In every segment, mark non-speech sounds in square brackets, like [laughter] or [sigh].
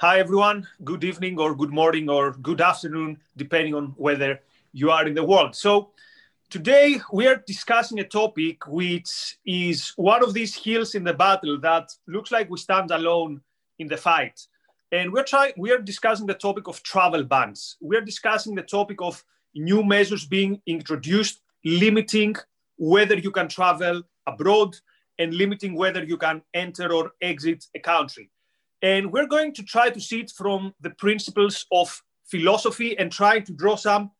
Hi, everyone. Good evening, or good morning, or good afternoon, depending on whether you are in the world. So, today we are discussing a topic which is one of these hills in the battle that looks like we stand alone in the fight. And we're trying, we are discussing the topic of travel bans. We are discussing the topic of new measures being introduced, limiting whether you can travel abroad and limiting whether you can enter or exit a country. And we're going to try to see it from the principles of philosophy and try to draw some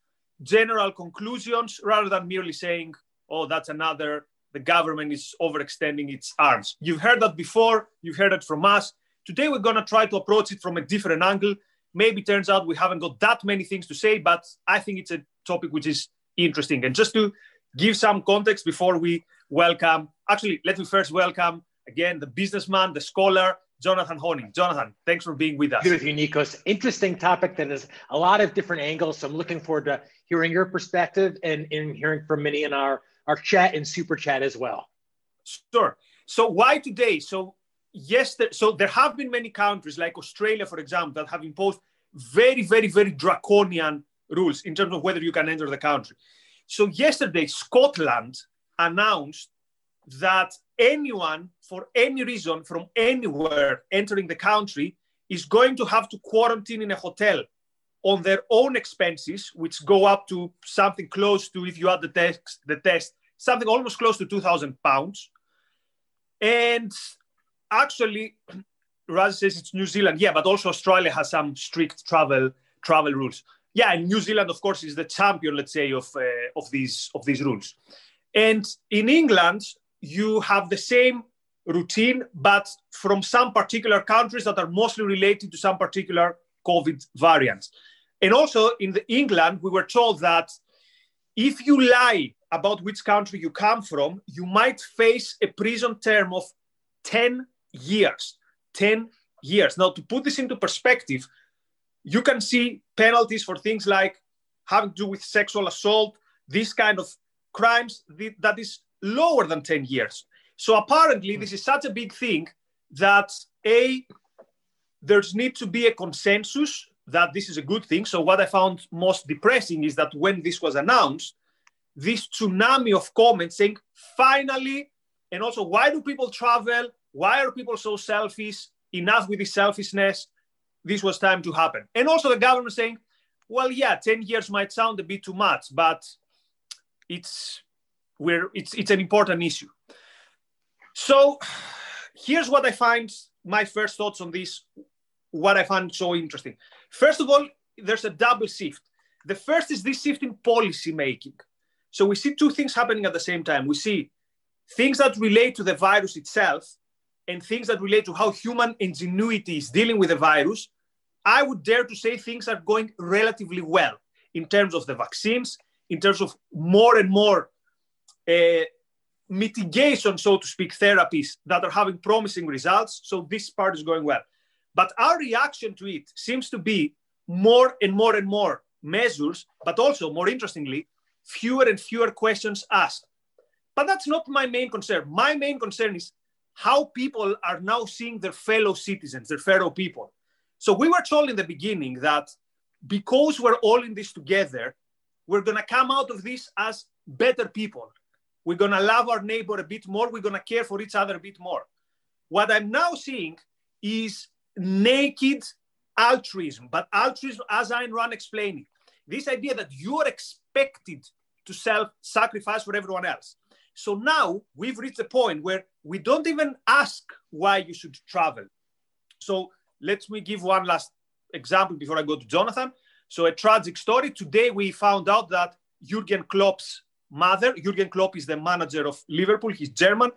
general conclusions rather than merely saying, oh, that's another, the government is overextending its arms. You've heard that before, you've heard it from us. Today, we're going to try to approach it from a different angle. Maybe turns out we haven't got that many things to say, but I think it's a topic which is interesting. And just to give some context before we welcome, actually, let me first welcome again the businessman, the scholar, Jonathan Hoenig. Jonathan, thanks for being with us. Good with you, Nikos. Interesting topic that has a lot of different angles. So I'm looking forward to hearing your perspective and, and hearing from many in our, our chat and super chat as well. Sure. So why today? So yes, there, so there have been many countries like Australia, for example, that have imposed very, very, very draconian rules in terms of whether you can enter the country. So yesterday, Scotland announced that anyone for any reason from anywhere entering the country is going to have to quarantine in a hotel on their own expenses, which go up to something close to, if you add the test, the test something almost close to 2,000 pounds. And actually, [clears throat] Raz says it's New Zealand. Yeah, but also Australia has some strict travel travel rules. Yeah, and New Zealand, of course, is the champion, let's say, of uh, of these of these rules. And in England, you have the same routine, but from some particular countries that are mostly related to some particular COVID variants. And also in the England, we were told that if you lie about which country you come from, you might face a prison term of 10 years. 10 years. Now, to put this into perspective, you can see penalties for things like having to do with sexual assault, these kind of crimes that is lower than 10 years. So apparently, this is such a big thing that A, there's need to be a consensus that this is a good thing. So what I found most depressing is that when this was announced, this tsunami of comments saying, finally, and also why do people travel? Why are people so selfish? Enough with this selfishness. This was time to happen. And also the government saying, well, yeah, 10 years might sound a bit too much, but it's where it's, it's an important issue. So here's what I find my first thoughts on this, what I find so interesting. First of all, there's a double shift. The first is this shift in policy making. So we see two things happening at the same time. We see things that relate to the virus itself and things that relate to how human ingenuity is dealing with the virus. I would dare to say things are going relatively well in terms of the vaccines, in terms of more and more uh, mitigation, so to speak, therapies that are having promising results. So this part is going well. But our reaction to it seems to be more and more and more measures, but also more interestingly, fewer and fewer questions asked. But that's not my main concern. My main concern is how people are now seeing their fellow citizens, their fellow people. So we were told in the beginning that because we're all in this together, we're going to come out of this as better people. We're going to love our neighbor a bit more. We're going to care for each other a bit more. What I'm now seeing is naked altruism, but altruism, as Ayn Rand explained it, this idea that you are expected to self sacrifice for everyone else. So now we've reached a point where we don't even ask why you should travel. So let me give one last example before I go to Jonathan. So a tragic story. Today we found out that Jurgen Klopp's mother, Jurgen Klopp is the manager of Liverpool, he's German.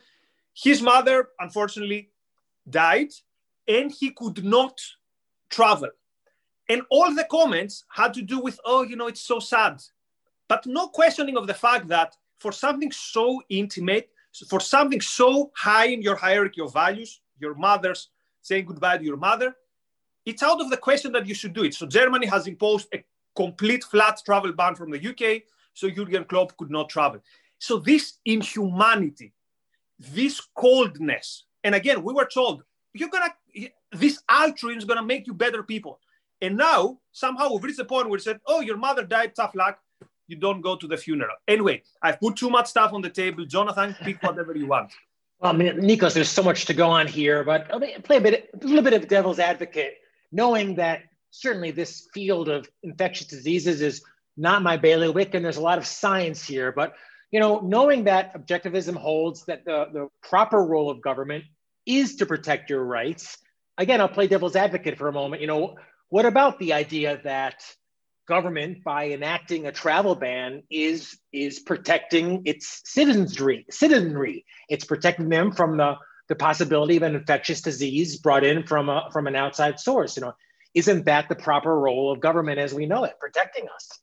His mother, unfortunately, died and he could not travel. And all the comments had to do with, oh, you know, it's so sad. But no questioning of the fact that for something so intimate, for something so high in your hierarchy of values, your mother's saying goodbye to your mother, it's out of the question that you should do it. So Germany has imposed a complete flat travel ban from the UK so Jurgen Klopp could not travel. So this inhumanity, this coldness, and again, we were told you're gonna this altruism is to make you better people. And now somehow we've reached the point where we said, oh, your mother died, tough luck. You don't go to the funeral. Anyway, I've put too much stuff on the table. Jonathan, pick whatever you want. Well, I mean, Nikos, there's so much to go on here, but I'll play a bit, a little bit of devil's advocate, knowing that certainly this field of infectious diseases is not my bailiwick, and there's a lot of science here. But you know, knowing that objectivism holds that the, the proper role of government is to protect your rights. Again, I'll play devil's advocate for a moment. You know, what about the idea that government, by enacting a travel ban, is is protecting its citizenry? Citizenry. It's protecting them from the the possibility of an infectious disease brought in from a, from an outside source. You know, isn't that the proper role of government as we know it, protecting us?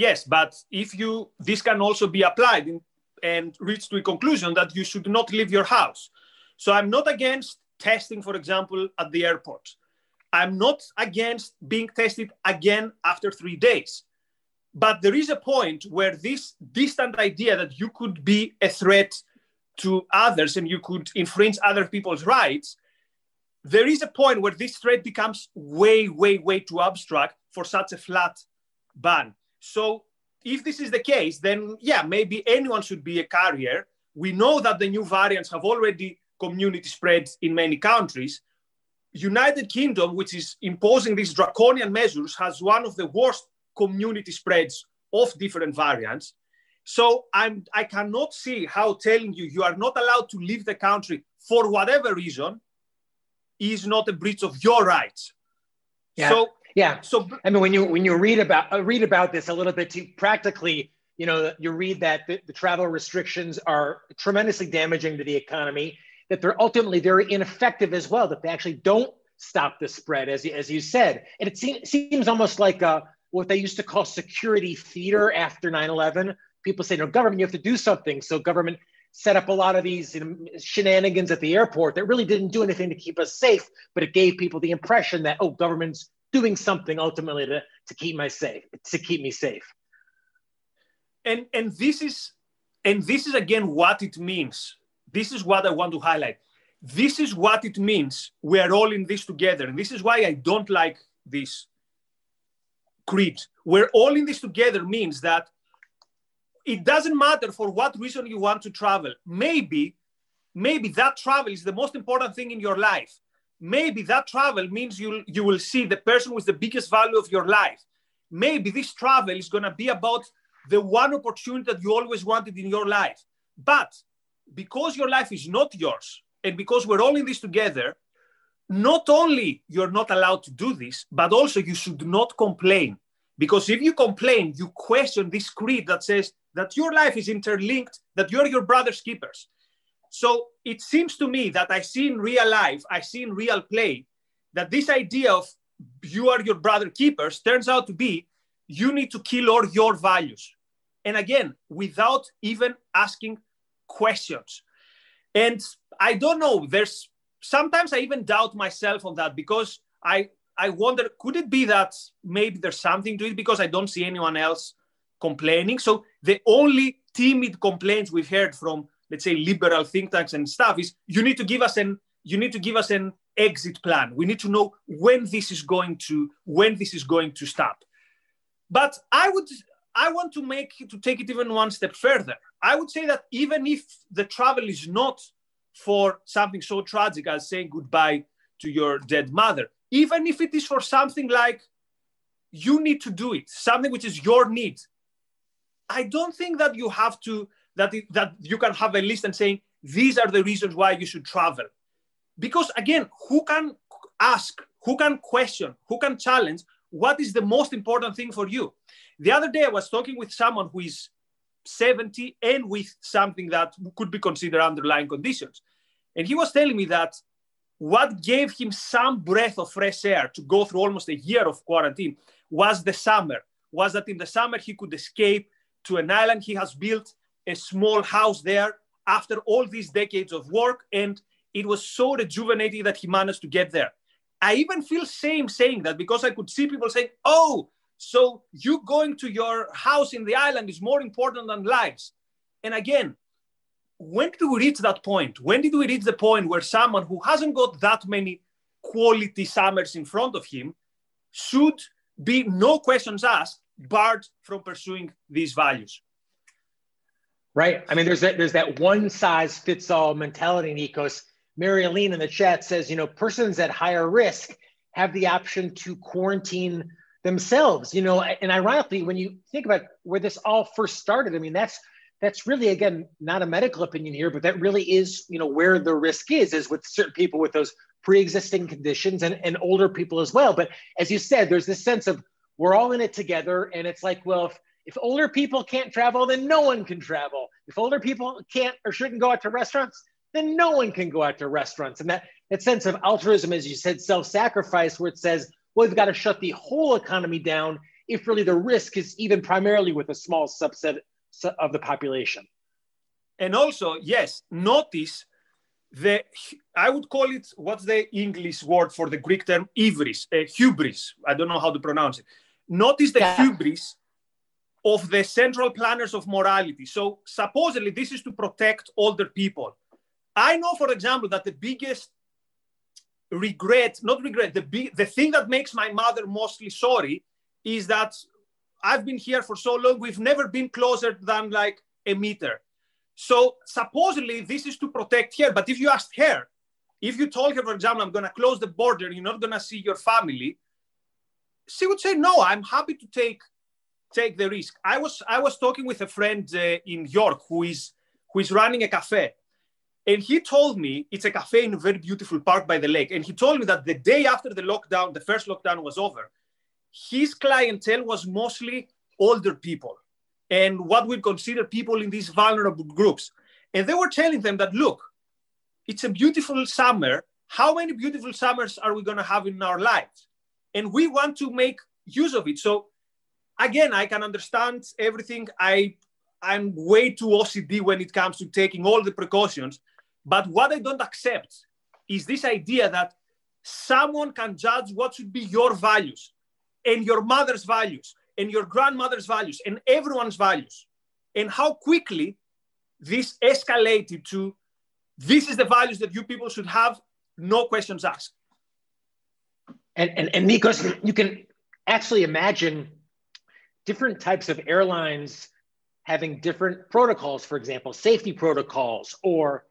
Yes, but if you this can also be applied in, and reach to a conclusion that you should not leave your house. So I'm not against testing, for example, at the airport. I'm not against being tested again after three days. But there is a point where this distant idea that you could be a threat to others and you could infringe other people's rights, there is a point where this threat becomes way, way, way too abstract for such a flat ban. So if this is the case, then yeah, maybe anyone should be a carrier. We know that the new variants have already community spread in many countries. United Kingdom, which is imposing these draconian measures, has one of the worst community spreads of different variants. So I'm, I cannot see how telling you you are not allowed to leave the country for whatever reason is not a breach of your rights. Yeah. So yeah. So I mean, when you when you read about uh, read about this a little bit, too, practically, you know, you read that the, the travel restrictions are tremendously damaging to the economy. That they're ultimately very ineffective as well. That they actually don't stop the spread, as you, as you said. And it seems seems almost like a, uh, what they used to call security theater after 9/11. People say, no, government, you have to do something. So government set up a lot of these you know, shenanigans at the airport that really didn't do anything to keep us safe, but it gave people the impression that oh, government's doing something ultimately to, to keep my safe, to keep me safe. And and this is and this is again what it means. This is what I want to highlight. This is what it means. We are all in this together. And this is why I don't like this creed. We're all in this together means that it doesn't matter for what reason you want to travel. Maybe, maybe that travel is the most important thing in your life maybe that travel means you you will see the person with the biggest value of your life. Maybe this travel is going to be about the one opportunity that you always wanted in your life. But because your life is not yours and because we're all in this together not only you're not allowed to do this but also you should not complain. Because if you complain you question this creed that says that your life is interlinked that you're your brother's keepers so it seems to me that I see in real life, I see in real play, that this idea of you are your brother keepers turns out to be you need to kill all your values. And again, without even asking questions. And I don't know, there's sometimes I even doubt myself on that because I I wonder could it be that maybe there's something to it because I don't see anyone else complaining. So the only timid complaints we've heard from let's say liberal think tanks and stuff is you need to give us an you need to give us an exit plan. We need to know when this is going to when this is going to stop. But i would i want to make to take it even one step further. I would say that even if the travel is not for something so tragic as saying goodbye to your dead mother even if it is for something like you need to do it something which is your need i don't think that you have to that, that you can have a list and saying, these are the reasons why you should travel. Because again, who can ask, who can question, who can challenge what is the most important thing for you? The other day, I was talking with someone who is 70 and with something that could be considered underlying conditions. And he was telling me that what gave him some breath of fresh air to go through almost a year of quarantine was the summer, was that in the summer he could escape to an island he has built a small house there after all these decades of work. And it was so rejuvenating that he managed to get there. I even feel shame saying that because I could see people saying, oh, so you going to your house in the island is more important than lives. And again, when did we reach that point? When did we reach the point where someone who hasn't got that many quality summers in front of him should be no questions asked, barred from pursuing these values. Right. I mean, there's that there's that one size fits all mentality, Nikos. Mary Aline in the chat says, you know, persons at higher risk have the option to quarantine themselves. You know, and ironically, when you think about where this all first started, I mean, that's that's really again not a medical opinion here, but that really is, you know, where the risk is, is with certain people with those pre-existing conditions and, and older people as well. But as you said, there's this sense of we're all in it together. And it's like, well, if, if older people can't travel, then no one can travel. If older people can't or shouldn't go out to restaurants, then no one can go out to restaurants. And that, that sense of altruism, as you said, self-sacrifice, where it says, well, we've got to shut the whole economy down if really the risk is even primarily with a small subset of the population. And also, yes, notice the I would call it what's the English word for the Greek term hubris, uh, hubris. I don't know how to pronounce it. Notice the yeah. hubris of the central planners of morality. So supposedly this is to protect older people. I know, for example, that the biggest regret, not regret, the big, the thing that makes my mother mostly sorry is that I've been here for so long. We've never been closer than like a meter. So supposedly this is to protect her. But if you asked her, if you told her, for example, I'm going to close the border, you're not going to see your family, she would say, no, I'm happy to take take the risk. I was I was talking with a friend uh, in York who is who is running a cafe, and he told me it's a cafe in a very beautiful park by the lake. And he told me that the day after the lockdown, the first lockdown was over, his clientele was mostly older people and what we consider people in these vulnerable groups. And they were telling them that, look, it's a beautiful summer. How many beautiful summers are we going to have in our lives? And we want to make use of it. So, again, I can understand everything. I, I'm way too OCD when it comes to taking all the precautions. But what I don't accept is this idea that someone can judge what should be your values and your mother's values and your grandmother's values and everyone's values and how quickly this escalated to this is the values that you people should have no questions asked and and, and nikos you can actually imagine different types of airlines having different protocols for example safety protocols or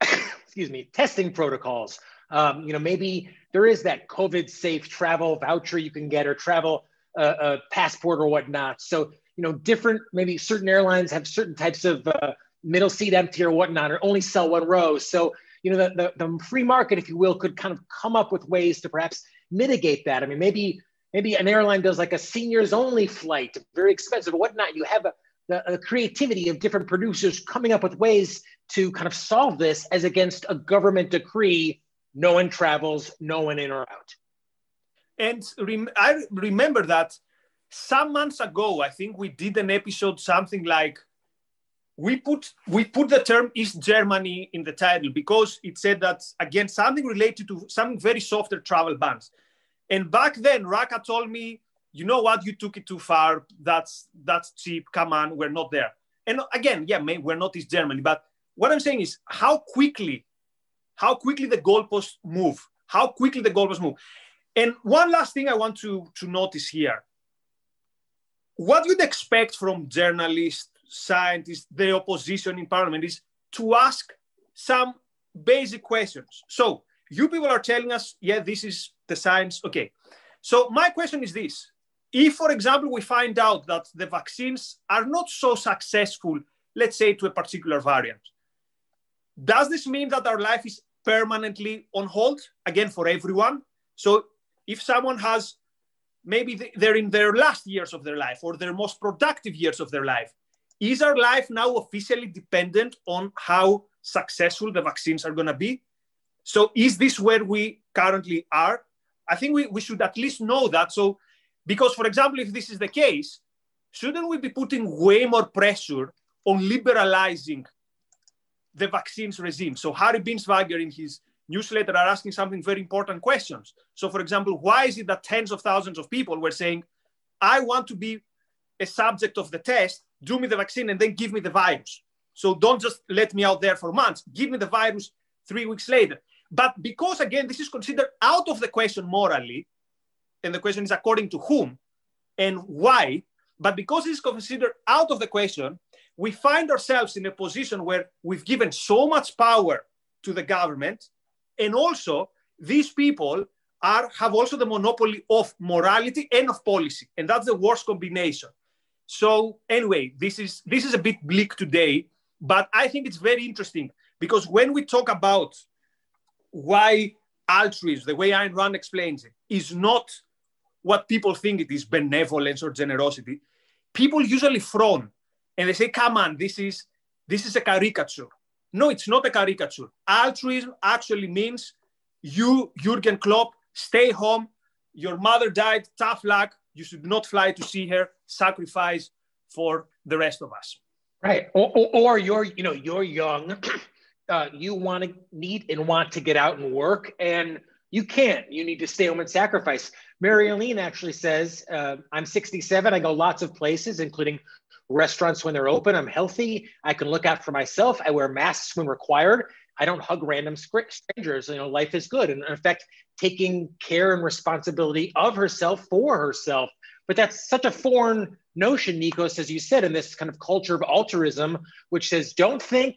[coughs] excuse me testing protocols um, you know maybe there is that covid safe travel voucher you can get or travel uh, a passport or whatnot. So, you know, different, maybe certain airlines have certain types of uh, middle seat empty or whatnot, or only sell one row. So, you know, the, the, the free market, if you will, could kind of come up with ways to perhaps mitigate that. I mean, maybe maybe an airline does like a seniors only flight, very expensive or whatnot. You have a, the, creativity of different producers coming up with ways to kind of solve this as against a government decree no one travels, no one in or out. And rem- I remember that some months ago, I think we did an episode something like we put we put the term East Germany in the title because it said that again something related to some very softer travel bans. And back then, Raka told me, you know what, you took it too far. That's that's cheap. Come on, we're not there. And again, yeah, we're not East Germany, but what I'm saying is how quickly, how quickly the goalposts move, how quickly the goalposts move. And one last thing I want to, to notice here. What you'd expect from journalists, scientists, the opposition in parliament is to ask some basic questions. So you people are telling us, yeah, this is the science. Okay. So my question is this. If, for example, we find out that the vaccines are not so successful, let's say to a particular variant, does this mean that our life is permanently on hold again for everyone? So if someone has maybe they're in their last years of their life or their most productive years of their life is our life now officially dependent on how successful the vaccines are going to be so is this where we currently are i think we, we should at least know that so because for example if this is the case shouldn't we be putting way more pressure on liberalizing the vaccines regime so harry binswanger in his newsletter are asking something very important questions. So, for example, why is it that tens of thousands of people were saying, I want to be a subject of the test, do me the vaccine, and then give me the virus? So, don't just let me out there for months, give me the virus three weeks later. But because, again, this is considered out of the question morally, and the question is according to whom and why, but because it's considered out of the question, we find ourselves in a position where we've given so much power to the government, and also these people are have also the monopoly of morality and of policy, and that's the worst combination. So anyway, this is this is a bit bleak today, but I think it's very interesting because when we talk about why altruism, the way Ayn Rand explains it, is not what people think it is benevolence or generosity. People usually frown and they say, come on, this is this is a caricature. No, it's not a caricature. Altruism actually means you, Jurgen Klopp, stay home. Your mother died, tough luck. You should not fly to see her, sacrifice for the rest of us. Right. Or, or, or you're, you know, you're young, [clears throat] uh, you want to need and want to get out and work, and you can't. You need to stay home and sacrifice. Mary Aline actually says, uh, I'm 67. I go lots of places, including restaurants when they're open. I'm healthy. I can look out for myself. I wear masks when required. I don't hug random strangers. You know, life is good. And in fact, taking care and responsibility of herself for herself. But that's such a foreign notion, Nikos, as you said, in this kind of culture of altruism, which says, don't think,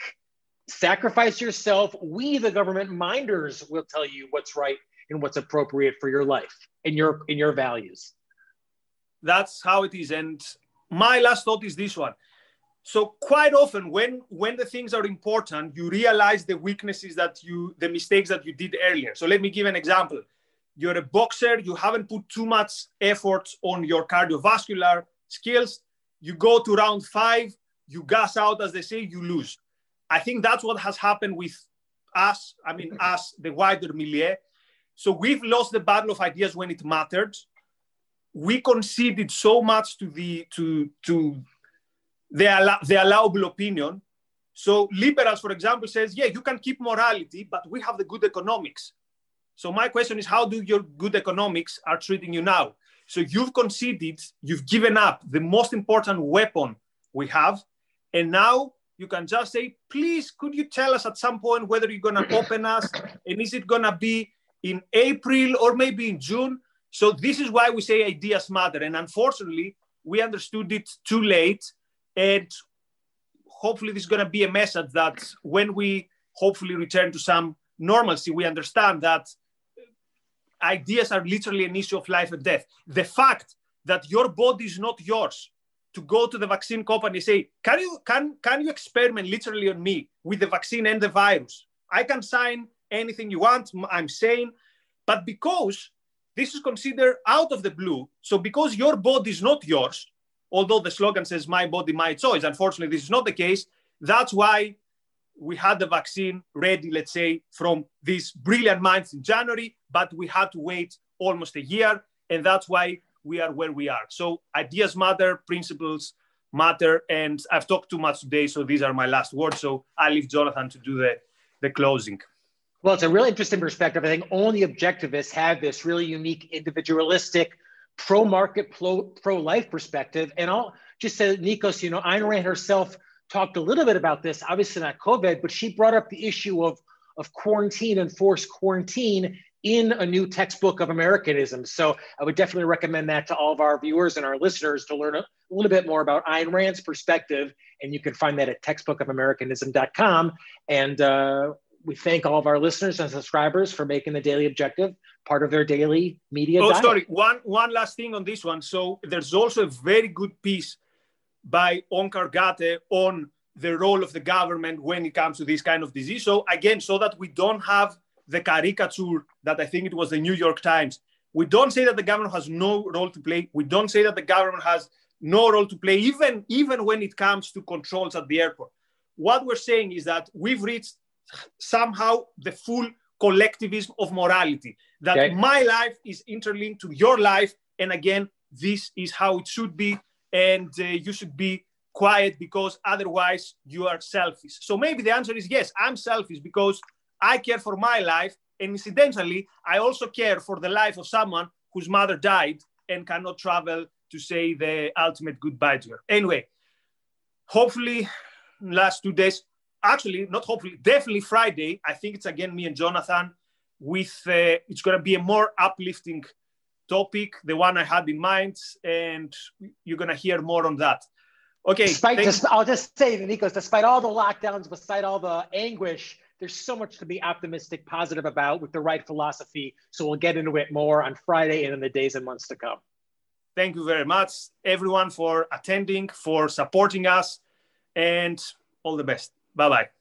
sacrifice yourself. We, the government minders, will tell you what's right and what's appropriate for your life and your in your values. That's how it is. And my last thought is this one. So quite often when when the things are important, you realize the weaknesses that you the mistakes that you did earlier. So let me give an example. You're a boxer, you haven't put too much effort on your cardiovascular skills. You go to round five, you gas out, as they say, you lose. I think that's what has happened with us. I mean, us, the wider milieu. So we've lost the battle of ideas when it mattered we conceded so much to the to to the, the allowable opinion. So liberals, for example, says, yeah, you can keep morality, but we have the good economics. So my question is, how do your good economics are treating you now? So you've conceded, you've given up the most important weapon we have, and now you can just say, please, could you tell us at some point whether you're going to open us, and is it going to be in April or maybe in June? So this is why we say ideas matter. And unfortunately, we understood it too late. And hopefully this is going to be a message that when we hopefully return to some normalcy, we understand that ideas are literally an issue of life and death. The fact that your body is not yours to go to the vaccine company and say, can you, can, can you experiment literally on me with the vaccine and the virus? I can sign anything you want, I'm saying, but because this is considered out of the blue. So because your body is not yours, although the slogan says my body, my choice, unfortunately, this is not the case. That's why we had the vaccine ready, let's say, from these brilliant minds in January, but we had to wait almost a year. And that's why we are where we are. So ideas matter, principles matter. And I've talked too much today, so these are my last words. So I leave Jonathan to do the, the closing. Well, it's a really interesting perspective. I think only objectivists have this really unique, individualistic, pro market, pro life perspective. And I'll just say, Nikos, you know, Ayn Rand herself talked a little bit about this, obviously not COVID, but she brought up the issue of, of quarantine and forced quarantine in a new textbook of Americanism. So I would definitely recommend that to all of our viewers and our listeners to learn a little bit more about Ayn Rand's perspective. And you can find that at textbookofamericanism.com. And uh, we thank all of our listeners and subscribers for making the daily objective part of their daily media. Oh, diet. sorry. One one last thing on this one. So there's also a very good piece by Onkar Ghate on the role of the government when it comes to this kind of disease. So again, so that we don't have the caricature that I think it was the New York Times. We don't say that the government has no role to play. We don't say that the government has no role to play, even, even when it comes to controls at the airport. What we're saying is that we've reached somehow the full collectivism of morality that okay. my life is interlinked to your life and again this is how it should be and uh, you should be quiet because otherwise you are selfish so maybe the answer is yes i'm selfish because i care for my life and incidentally i also care for the life of someone whose mother died and cannot travel to say the ultimate goodbye to her anyway hopefully last two days actually, not hopefully, definitely Friday. I think it's again me and Jonathan. With uh, it's going to be a more uplifting topic, the one I had in mind, and you're going to hear more on that. Okay. Despite, just, I'll just say, Nikos, despite all the lockdowns, despite all the anguish, there's so much to be optimistic, positive about with the right philosophy. So we'll get into it more on Friday and in the days and months to come. Thank you very much, everyone, for attending, for supporting us, and all the best. Bye bye.